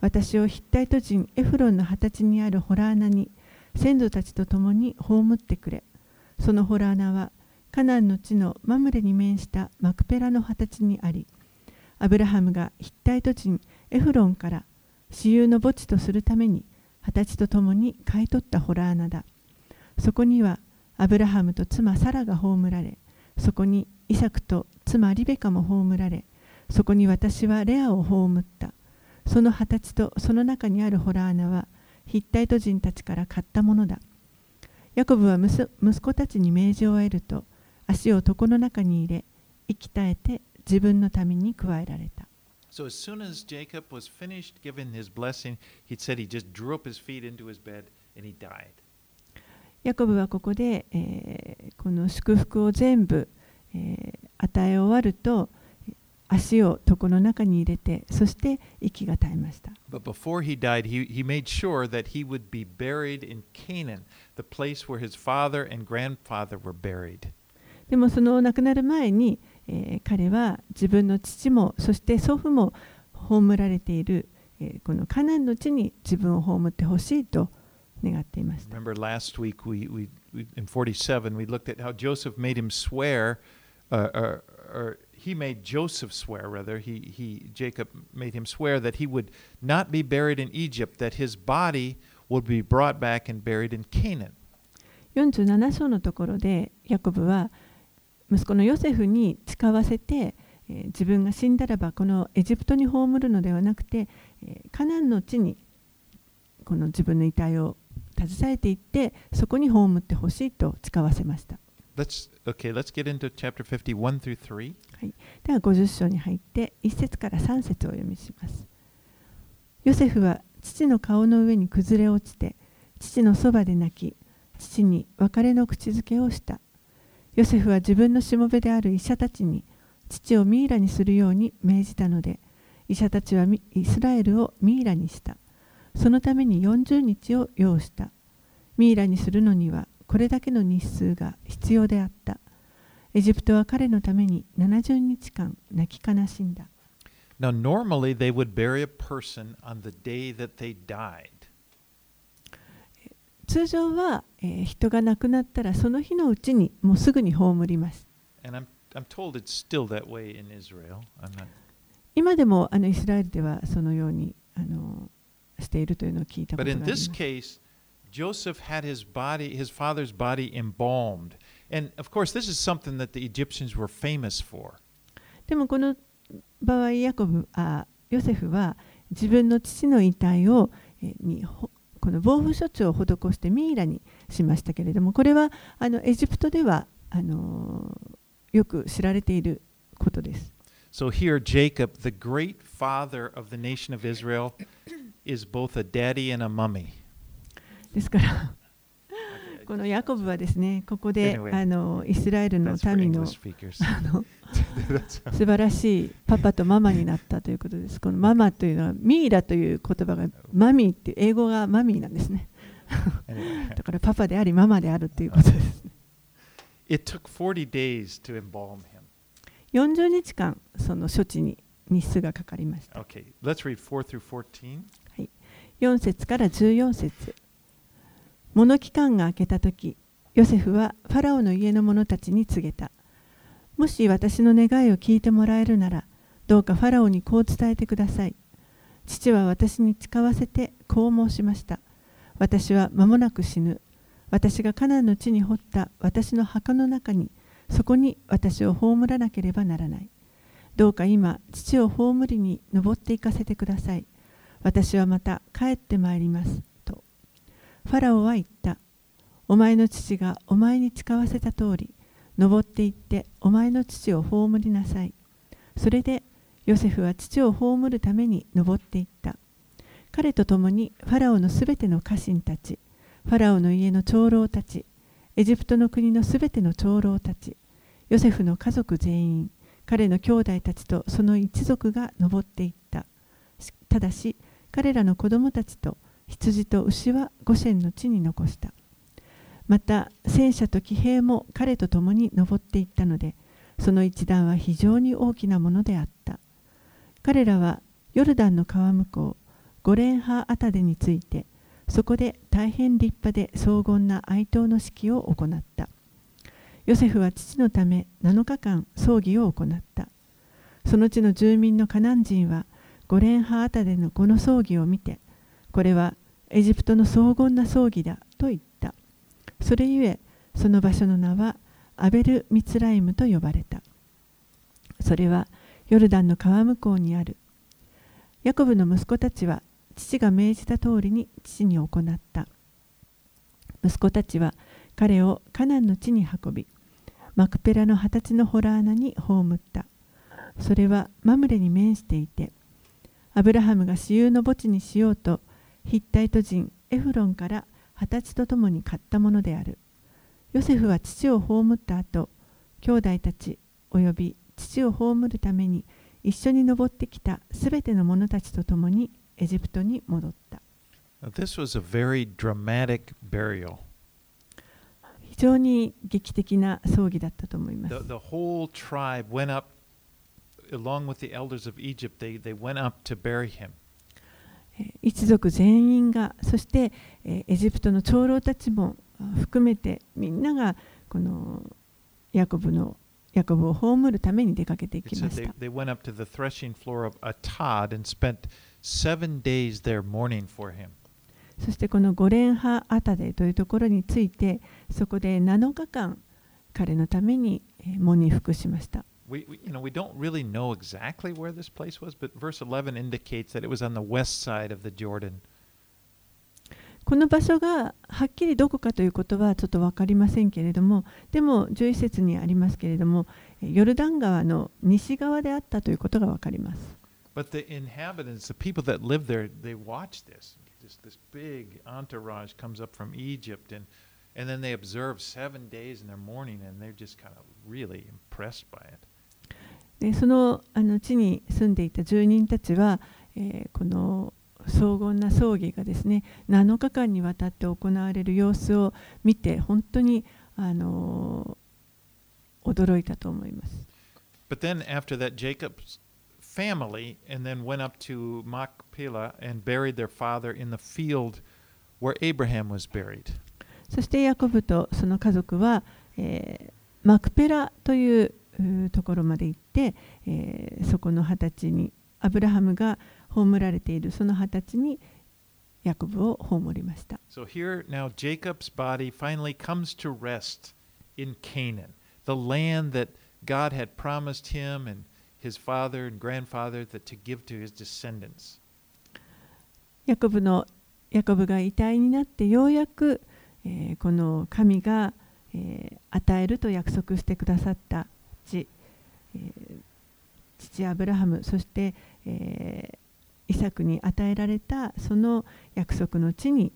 私をヒッタイト人エフロンの二十歳にあるホラー穴に先祖たちと共に葬ってくれ。そのホラー穴はカナンの地のマムレに面したマクペラの二十歳にあり、アブラハムがヒッタイト人エフロンから私有の墓地とするために二十歳と共に買い取ったホラー穴だ。そこにはアブラハムと妻サラが葬られ、そこにイサクと妻リベカも葬られ、そこに私はレアを葬った。その二十歳とその中にあるホラー穴はヒッタイト人たちから買ったものだ。ヤコブは息息子たちに命じを得ると足を床の中に入れ息絶えて自分のために加えられた So as soon as Jacob was finished giving his blessing, he said he just drew up his feet into his bed and he died. ヤコブはここで、えーこの祝福を全部、えー与え終わると足を床の中に入れてそして息が絶えました But before he died, he, he made sure that he would be buried in Canaan, the place where his father and grandfather were buried. でもその亡くなる前に、えー彼は自分の父もそして祖父も葬られている、えーこのカナンの地に自分を葬ってほしいと願っていました Remember last week we, we, we in 47 we looked at how Joseph made him swear, uh, or, or he made Joseph swear rather. He, he Jacob made him swear that he would not be buried in Egypt, that his body would be brought back and buried in Canaan. 47章のところでヤコブは息子のヨセフに誓わせて、えー自分が死んだらばこのエジプトに葬るのではなくて、えーカナンの地にこの自分の遺体を携えていってそこに葬ってほしいと誓わせました Let's okay. Let's get into chapter 51 through 3. では50章に入って1節から3節をお読みします。ヨセフは父の顔の上に崩れ落ちて父のそばで泣き父に別れの口づけをした。ヨセフは自分のしもべである医者たちに父をミイラにするように命じたので医者たちはイスラエルをミイラにした。そのために40日を要した。ミイラにするのにはこれだけの日数が必要であった。エジプトは彼のために70日間泣き悲しんだ。Now, normally they would bury a person on the day that they died. 通常は、えー人が亡くなったらその日のうちにもうすぐに葬ります。I'm, I'm not 今でもあのイスラエルではそのようにあのしているというのを聞いたこ But とがあ in ります case, Joseph had his body, his father's body embalmed. And of course, this is something that the Egyptians were famous for. でもこの場合ヤコブあヨセフは自分の父の遺体を、えーにほこの防腐処置を施してミイラにしましたけれどもこれはあのエジプトではあのよく知られていることです。So here, Jacob, the great father of the nation of Israel, is both a daddy and a mummy. ですからこのヤコブはですねここであのイスラエルの民 の.あの素晴らしいパパとママになったということです。このママというのはミイラという言葉がマミーっていう英語がマミーなんですね。だからパパでありママであるということです。it took 40 days to embalm him. 40日間その処置に日数がかかりました。Okay, let's read 4 through 14. 4節から14節物期間が明けた時ヨセフはファラオの家の者たちに告げた。もし私の願いを聞いてもらえるならどうかファラオにこう伝えてください。父は私に誓わせてこう申しました。私は間もなく死ぬ。私がカナンの地に掘った私の墓の中にそこに私を葬らなければならない。どうか今父を葬りに登っていかせてください。私はまた帰ってまいります。ファラオは言った。お前の父がお前に誓わせた通り、登って行ってお前の父を葬りなさい。それでヨセフは父を葬るために登って行った。彼と共にファラオのすべての家臣たち、ファラオの家の長老たち、エジプトの国のすべての長老たち、ヨセフの家族全員、彼の兄弟たちとその一族が登っていった。ただし、彼らの子供たちと羊と牛はゴシェンの地に残した。また戦車と騎兵も彼と共に登っていったので、その一団は非常に大きなものであった。彼らはヨルダンの川向こう、ゴレンハアタデについて、そこで大変立派で荘厳な哀悼の式を行った。ヨセフは父のため7日間葬儀を行った。その地の住民のカナン人は、ゴレンハアタデのこの葬儀を見て、これはエジプトの荘厳な葬儀だと言った。それゆえ、その場所の名はアベル・ミツライムと呼ばれた。それはヨルダンの川向こうにある。ヤコブの息子たちは父が命じた通りに父に行った。息子たちは彼をカナンの地に運びマクペラの二十歳のホラー穴に葬ったそれはマムレに面していてアブラハムが私有の墓地にしようとヒッタイト人エフロンから二十歳とともに買ったものであるヨセフは父を葬った後兄弟たちおよび父を葬るために一緒に登ってきたすべての者たちと共にエジプトに戻った。This was a very dramatic burial. 非常に劇的な葬儀だったと思います。The, the whole tribe went up, along with the elders of Egypt, they, they went up to bury him. えー一族全員が、そして、えーエジプトの長老たちもあ含めてみんながこのヤコブのヤコブを葬るために出かけていきまし they, た。they went up to the threshing floor of Atad and spent seven days there mourning for him. そしてこのゴレンハ・アタデというところについて、そこで7日間彼のためにえー喪に服しました。We, we, you know, we don't really know exactly where this place was, but verse 11 indicates that it was on the west side of the Jordan. この場所がはっきりどこかということはちょっと分かりませんけれどもでも11節にありますけれどもえヨルダン川の西側であったということが分かります But the inhabitants, the people that live there, they watch this. This, this big entourage comes up from Egypt, and, and then they observe seven days in their mourning, and they're just kind of really impressed by it. でそのあの地に住んでいた住人たちは、えーこの荘厳な葬儀がですね7日間にわたって行われる様子を見て本当にあの驚いたと思います。But then after that, Jacob's family and then went up to Machpelah and buried their father in the field where Abraham was buried. そしてヤコブとその家族は、えーマクペラというところまで行って、えーそこの二十歳にアブラハムが葬られているその二十歳にヤコブを葬りました。So here now Jacob's body finally comes to rest in Canaan, the land that God had promised him and his father and grandfather that to give to his descendants. ヤコブのヤコブが遺体になってようやく、えーこの神が、えー与えると約束してくださった地、えー父アブラハムそして、えーイサクに与えられたその約束の地に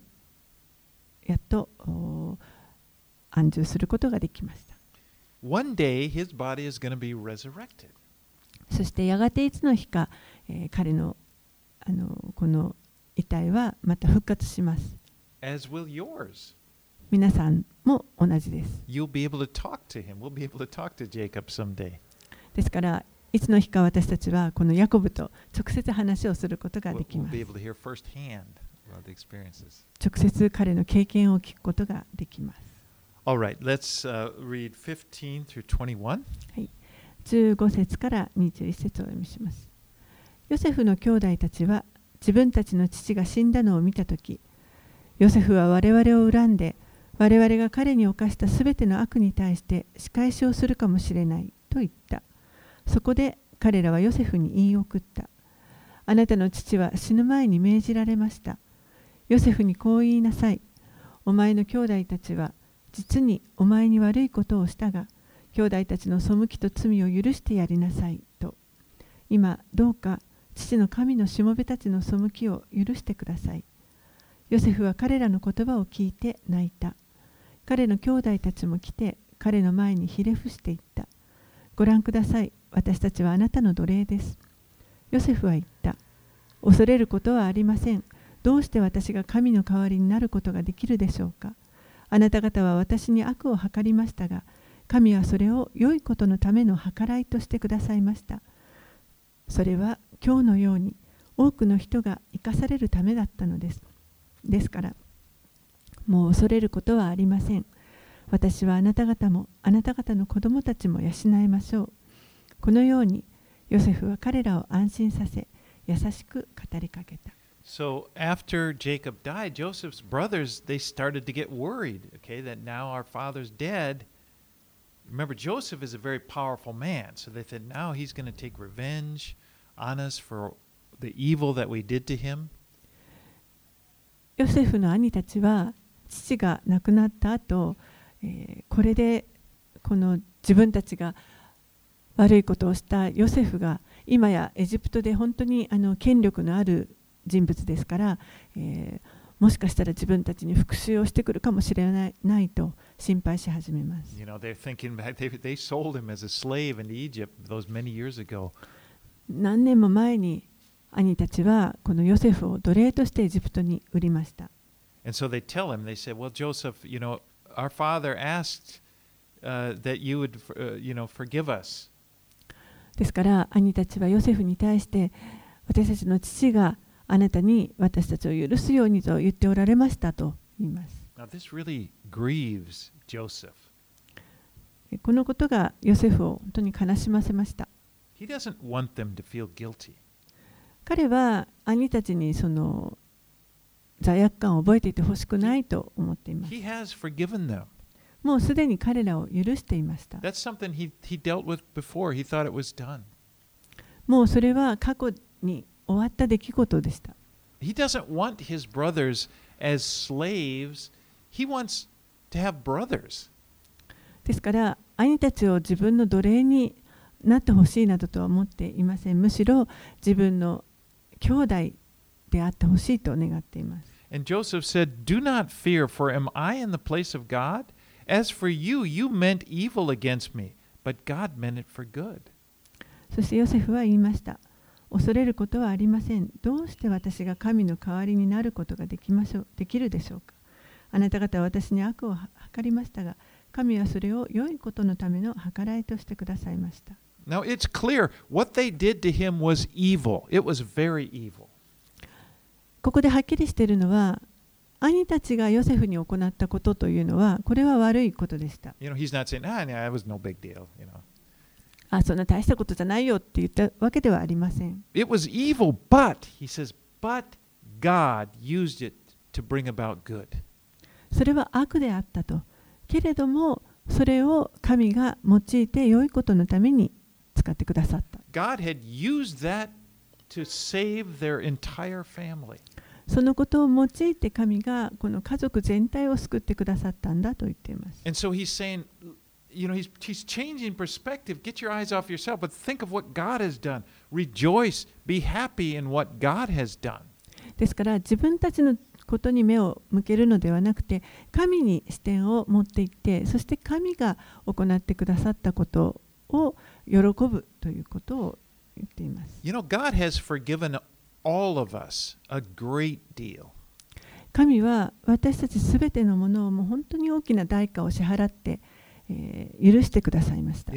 やっとお安住することができました One day his body is going to be resurrected. そしてやがていつの日か、えー彼のあのこの遺体はまた復活します as will yours. 皆さんも同じです。ですから、いつの日か私たちはこのヤコブと直接話をすることができます。直接彼の経験を聞くことができます。はい、15節から21節を読みします。ヨセフの兄弟たちは自分たちの父が死んだのを見たとき、ヨセフは我々を恨んで、我々が彼に犯したすべての悪に対して仕返しをするかもしれないと言った。そこで彼らはヨセフに言い送ったあなたの父は死ぬ前に命じられましたヨセフにこう言いなさいお前の兄弟たちは実にお前に悪いことをしたが兄弟たちの背きと罪を許してやりなさいと今どうか父の神のしもべたちの背きを許してくださいヨセフは彼らの言葉を聞いて泣いた。彼の兄弟たちも来て彼の前にひれ伏していった。ご覧ください。私たちはあなたの奴隷です。ヨセフは言った。恐れることはありません。どうして私が神の代わりになることができるでしょうか。あなた方は私に悪を図りましたが神はそれを良いことのための計らいとしてくださいました。それは今日のように多くの人が生かされるためだったのです。ですからもう恐れることはありません私はあなた方もあなた方の子供たちも養いましょうこのようにヨセフは彼らを安心させ優しく語りかけた So after Jacob died, Joseph's brothers they started to get worried. Okay, that now our father's dead. Remember, Joseph is a very powerful man, so they said now he's going to take revenge on us for the evil that we did to him. ヨセフの兄たちは父が亡くなった後えーこれでこの自分たちが悪いことをしたヨセフが今やエジプトで本当にあの権力のある人物ですから、えーもしかしたら自分たちに復讐をしてくるかもしれないないと心配し始めます。You know, they're thinking back, they, they sold him as a slave into Egypt those many years ago. 何年も前に兄たちはこのヨセフを奴隷としてエジプトに売りました。And so they tell him, they said, Well, Joseph, you know, our father asked uh, that you would, uh, you know, forgive us. ですから兄たちはヨセフに対して私たちの父があなたに私たちを許すようにと言っておられましたと言います。Now, this really grieves Joseph. このことがヨセフを本当に悲しませました。He doesn't want them to feel guilty. 彼は兄たちにその罪悪感を覚えていてほしくないと思っています。もうすでに彼らを許していました。もうそれは過去に終わった出来事でした。ですから、兄たちを自分の奴隷になってほしいなどとは思っていません。むしろ自分の兄弟であってほしいと願っています。And Joseph said, Do not fear, for am I in the place of God? As for you, you meant evil against me, but God meant it for good. そしてヨセフは言いました。恐れることはありません。どうして私が神の代わりになることができましょうできるでしょうか。あなた方は私に悪を図りましたが、神はそれを良いことのための計らいとしてくださいました。Now it's clear what they did to him was evil. It was very evil. ここではっきりしてるのは、兄たちがヨセフに行ったことというのは、これは悪いことでした。あそんな大したことじゃないよって言ったわけではありません。それは悪であったと。けれども、それを神が用いて良いことのために使ってくださった。God had used that to save their entire family. そのことを用いて神がこの家族全体を救ってくださったんだと言っています。And so he's saying, you know, he's, he's changing perspective. Get your eyes off yourself, but think of what God has done. Rejoice, be happy in what God has done. ですから自分たちのことに目を向けるのではなくて神に視点を持っていってそして神が行ってくださったことを喜ぶということを言っています。You know, God has forgiven all 神は私たち全てのものをもう本当に大きな代価を支払って、えー、許してくださいました。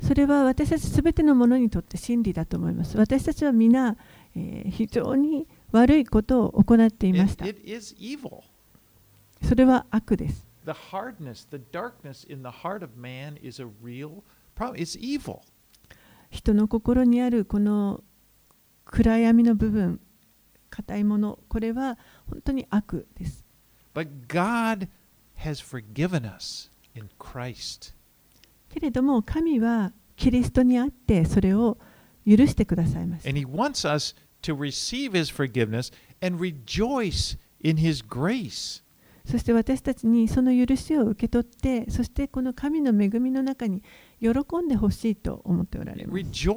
それは私たちすてのものにとって真理だと思います。私たちは皆、え、非常に悪いことを行っていました。それは悪です。The hardness, the darkness in the heart of man is a real problem. It's evil. 人の心にあるこの暗闇の部分、硬いもの、これは本当に悪です。But God has forgiven us in Christ. けれども神はキリストにあってそれを許してくださいました。And He wants us to receive His forgiveness and rejoice in His grace. そして私たちにその許しを受け取って、そしてこの神の恵みの中に喜んでほしいと思っておられます。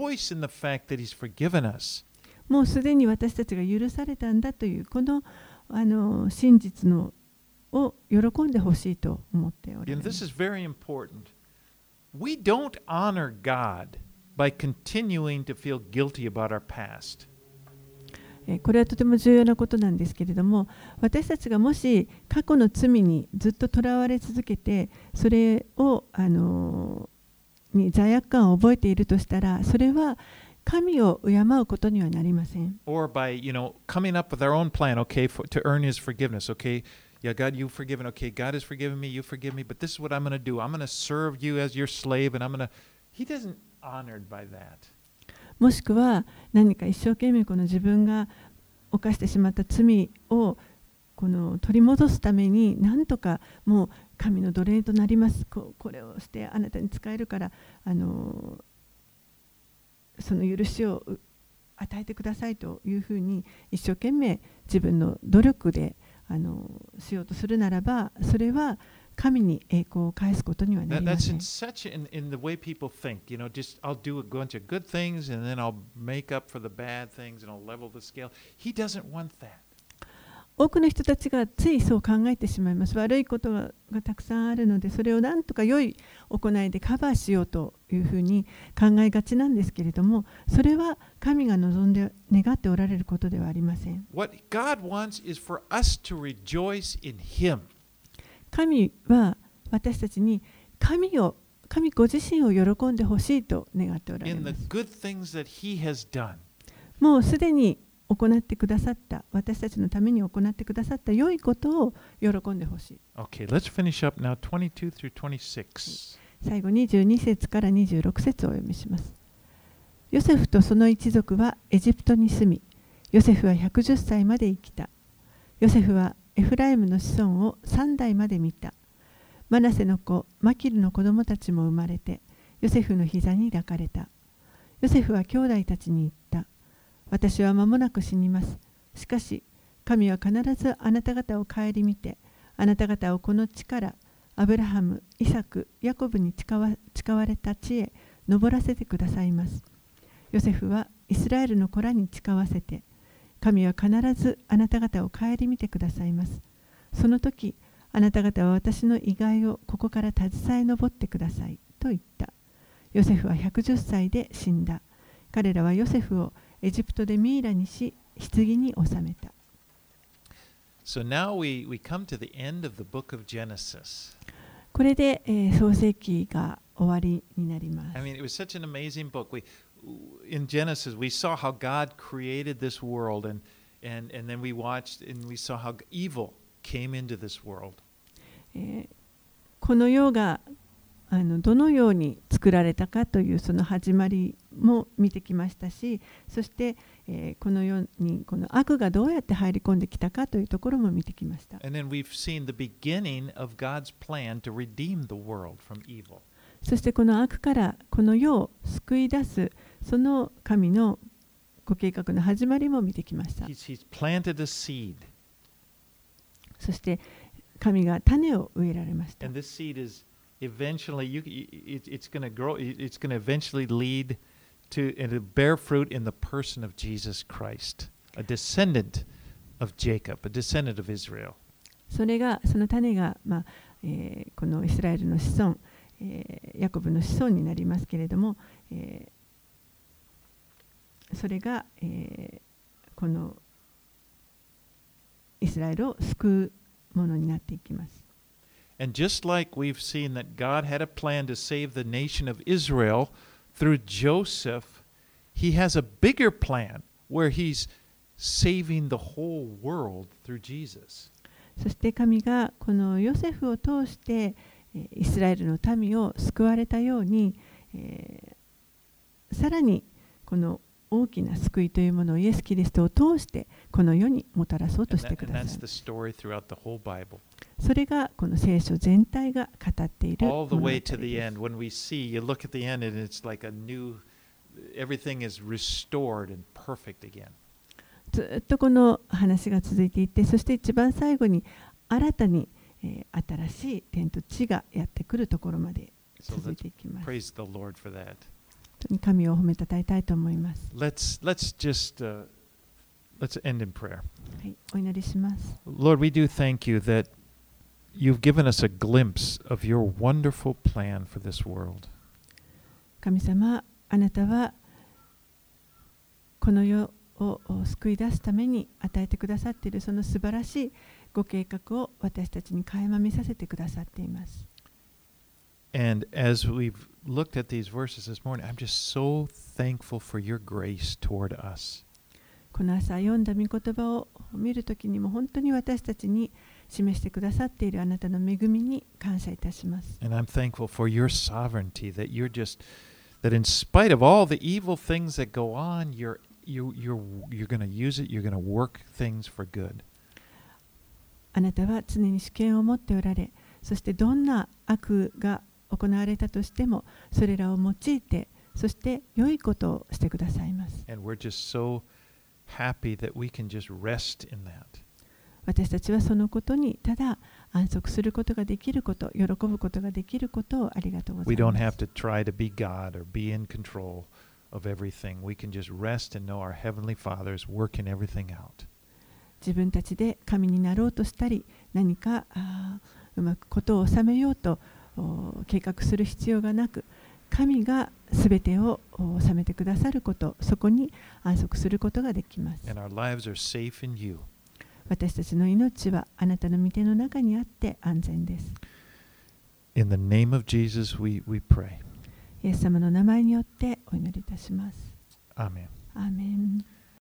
もうすでに私たちが許されたんだというこのあの真実のを喜んでほしいと思っておら You れ know, ま this す。is very important. We don't honor God by continuing to feel guilty about our past. えこれはとても重要なことなんですけれども私たちがもし過去の罪にずっととらわれ続けてそれを、あのに罪悪感を覚えているとしたらそれは神を敬うことにはなりません。or by you know coming up with our own plan okay for, to earn his forgiveness okay yeah god you've forgiven okay god has forgiven me you forgive me but this is what i'm going to do i'm going to serve you as your slave and i'm going to he doesn't honored by that もしくは何か一生懸命この自分が犯してしまった罪をこの取り戻すために何とかもう神の奴隷となります。ここれをしてあなたに使えるからあのその許しを与えてくださいというふうに一生懸命自分の努力であのしようとするならばそれは神に栄光を返すことにはなりませ。多くの人たちがついそう考えてしまいます。悪いことがたくさんあるので、それをなとか良い行いでカバーしようというふに考えがちなんですけれども、それは神が望んで願っておられることではありません。神は私たちに神を神ご自身を喜んでほしいと願っておられ in ま the す。good things that He has done. もうすでに行ってくださった、私たちのために行ってくださった良いことを喜んでほしい。Okay, let's finish up now 22 through 26. 最後22節から26節をお読みします。ヨセフとその一族はエジプトに住み、ヨセフは110歳まで生きた。ヨセフはエフライムの子孫を3代まで見た。マナセの子、マキルの子供たちも生まれて、ヨセフの膝に抱かれた。ヨセフは兄弟たちに言った。私は間もなく死にます。しかし、神は必ずあなた方を顧みて、あなた方をこの地からアブラハム、イサク、ヤコブに誓わ誓われた地へ登らせてくださいます。ヨセフはイスラエルの子らに誓わせて、神は必ずあなた方を顧みてくださいます。その時、あなた方は私の意外をここから携え上ってください。と言った。ヨセフは110歳で死んだ。彼らはヨセフをエジプトでミイラにし、棺に収めた。So now we, we come to the end of the book of Genesis. これで、えー創世記が終わりになります I。mean, it was such an amazing book. We, in Genesis, we saw how God created this world, and, and, and then we watched and we saw how evil came into this world. えーこの世があのどのように作られたかというその始まりも見てきましたしそして、えーこの世にこの悪がどうやって入り込んできたかというところも見てきました And then we've seen the beginning of God's plan to redeem the world from evil. そしてこの悪からこの世を救い出すその神のご計画の始まりも見てきましたそして神が種を植えられました and this seed is eventually you, it, it's going to grow. it- It's going to eventually lead to and to bear fruit in the person of Jesus Christ, a descendant of Jacob, a descendant of Israel. それがその種が、まあえーこのイスラエルの子孫、えーヤコブの子孫になりますけれども、えーそれが、えーこのイスラエルを救うものになっていきます。And just like we've seen that God had a plan to save the nation of Israel through Joseph, he has a bigger plan where he's saving the whole world through Jesus. そして神がこのヨセフを通してえーイスラエルの民を救われたように、えーさらにこの大きな救いというものをイエス・キリストを通してこの世にもたらそうとしてください。それがこの聖書全体が語っている。ずっとこの話が続いていて、そして一番最後に新たに新しい天と地がやってくるところまで続いていきます。神を褒めたたえたいと思います。Let's let's just uh, let's end in prayer. はい、お祈りします。Lord, we do thank you that you've given us a glimpse of your wonderful plan for this world. 神様、あなたはこの世を救い出すために与えてくださっているその素晴らしいご計画を私たちに垣間見させてくださっています。And as we've looked at these verses this morning, I'm just so thankful for your grace toward us. この朝読んだ御言葉を見るときにも本当に私たちに示してくださっているあなたの恵みに感謝いたします。 And I'm thankful for your sovereignty that you're just that in spite of all the evil things that go on, you're you you're you're going to use it, you're going to work things for good. あなたは常に主権を持っておられ、そしてどんな悪が 行われたとしても、それらを用いてそして良いことをしてくださいます。So. 私たちはそのことにただ安息することができること、喜ぶことができることをありがとうござ We い don't ま have す。to try to be God or be in control of everything. We can just rest and know our Heavenly Father is working everything out. 自分たちで神になろうとしたり、何かあーうまくことを収めようとお計画する必要がなく、神がすべてをお収めてくださること、そこに安息することができます。And our lives are safe in you. 私たちの命はあなたの御手の中にあって安全です。In the name of Jesus, we, we pray. イエス様の名前によってお祈りいたします。Amen. アーメン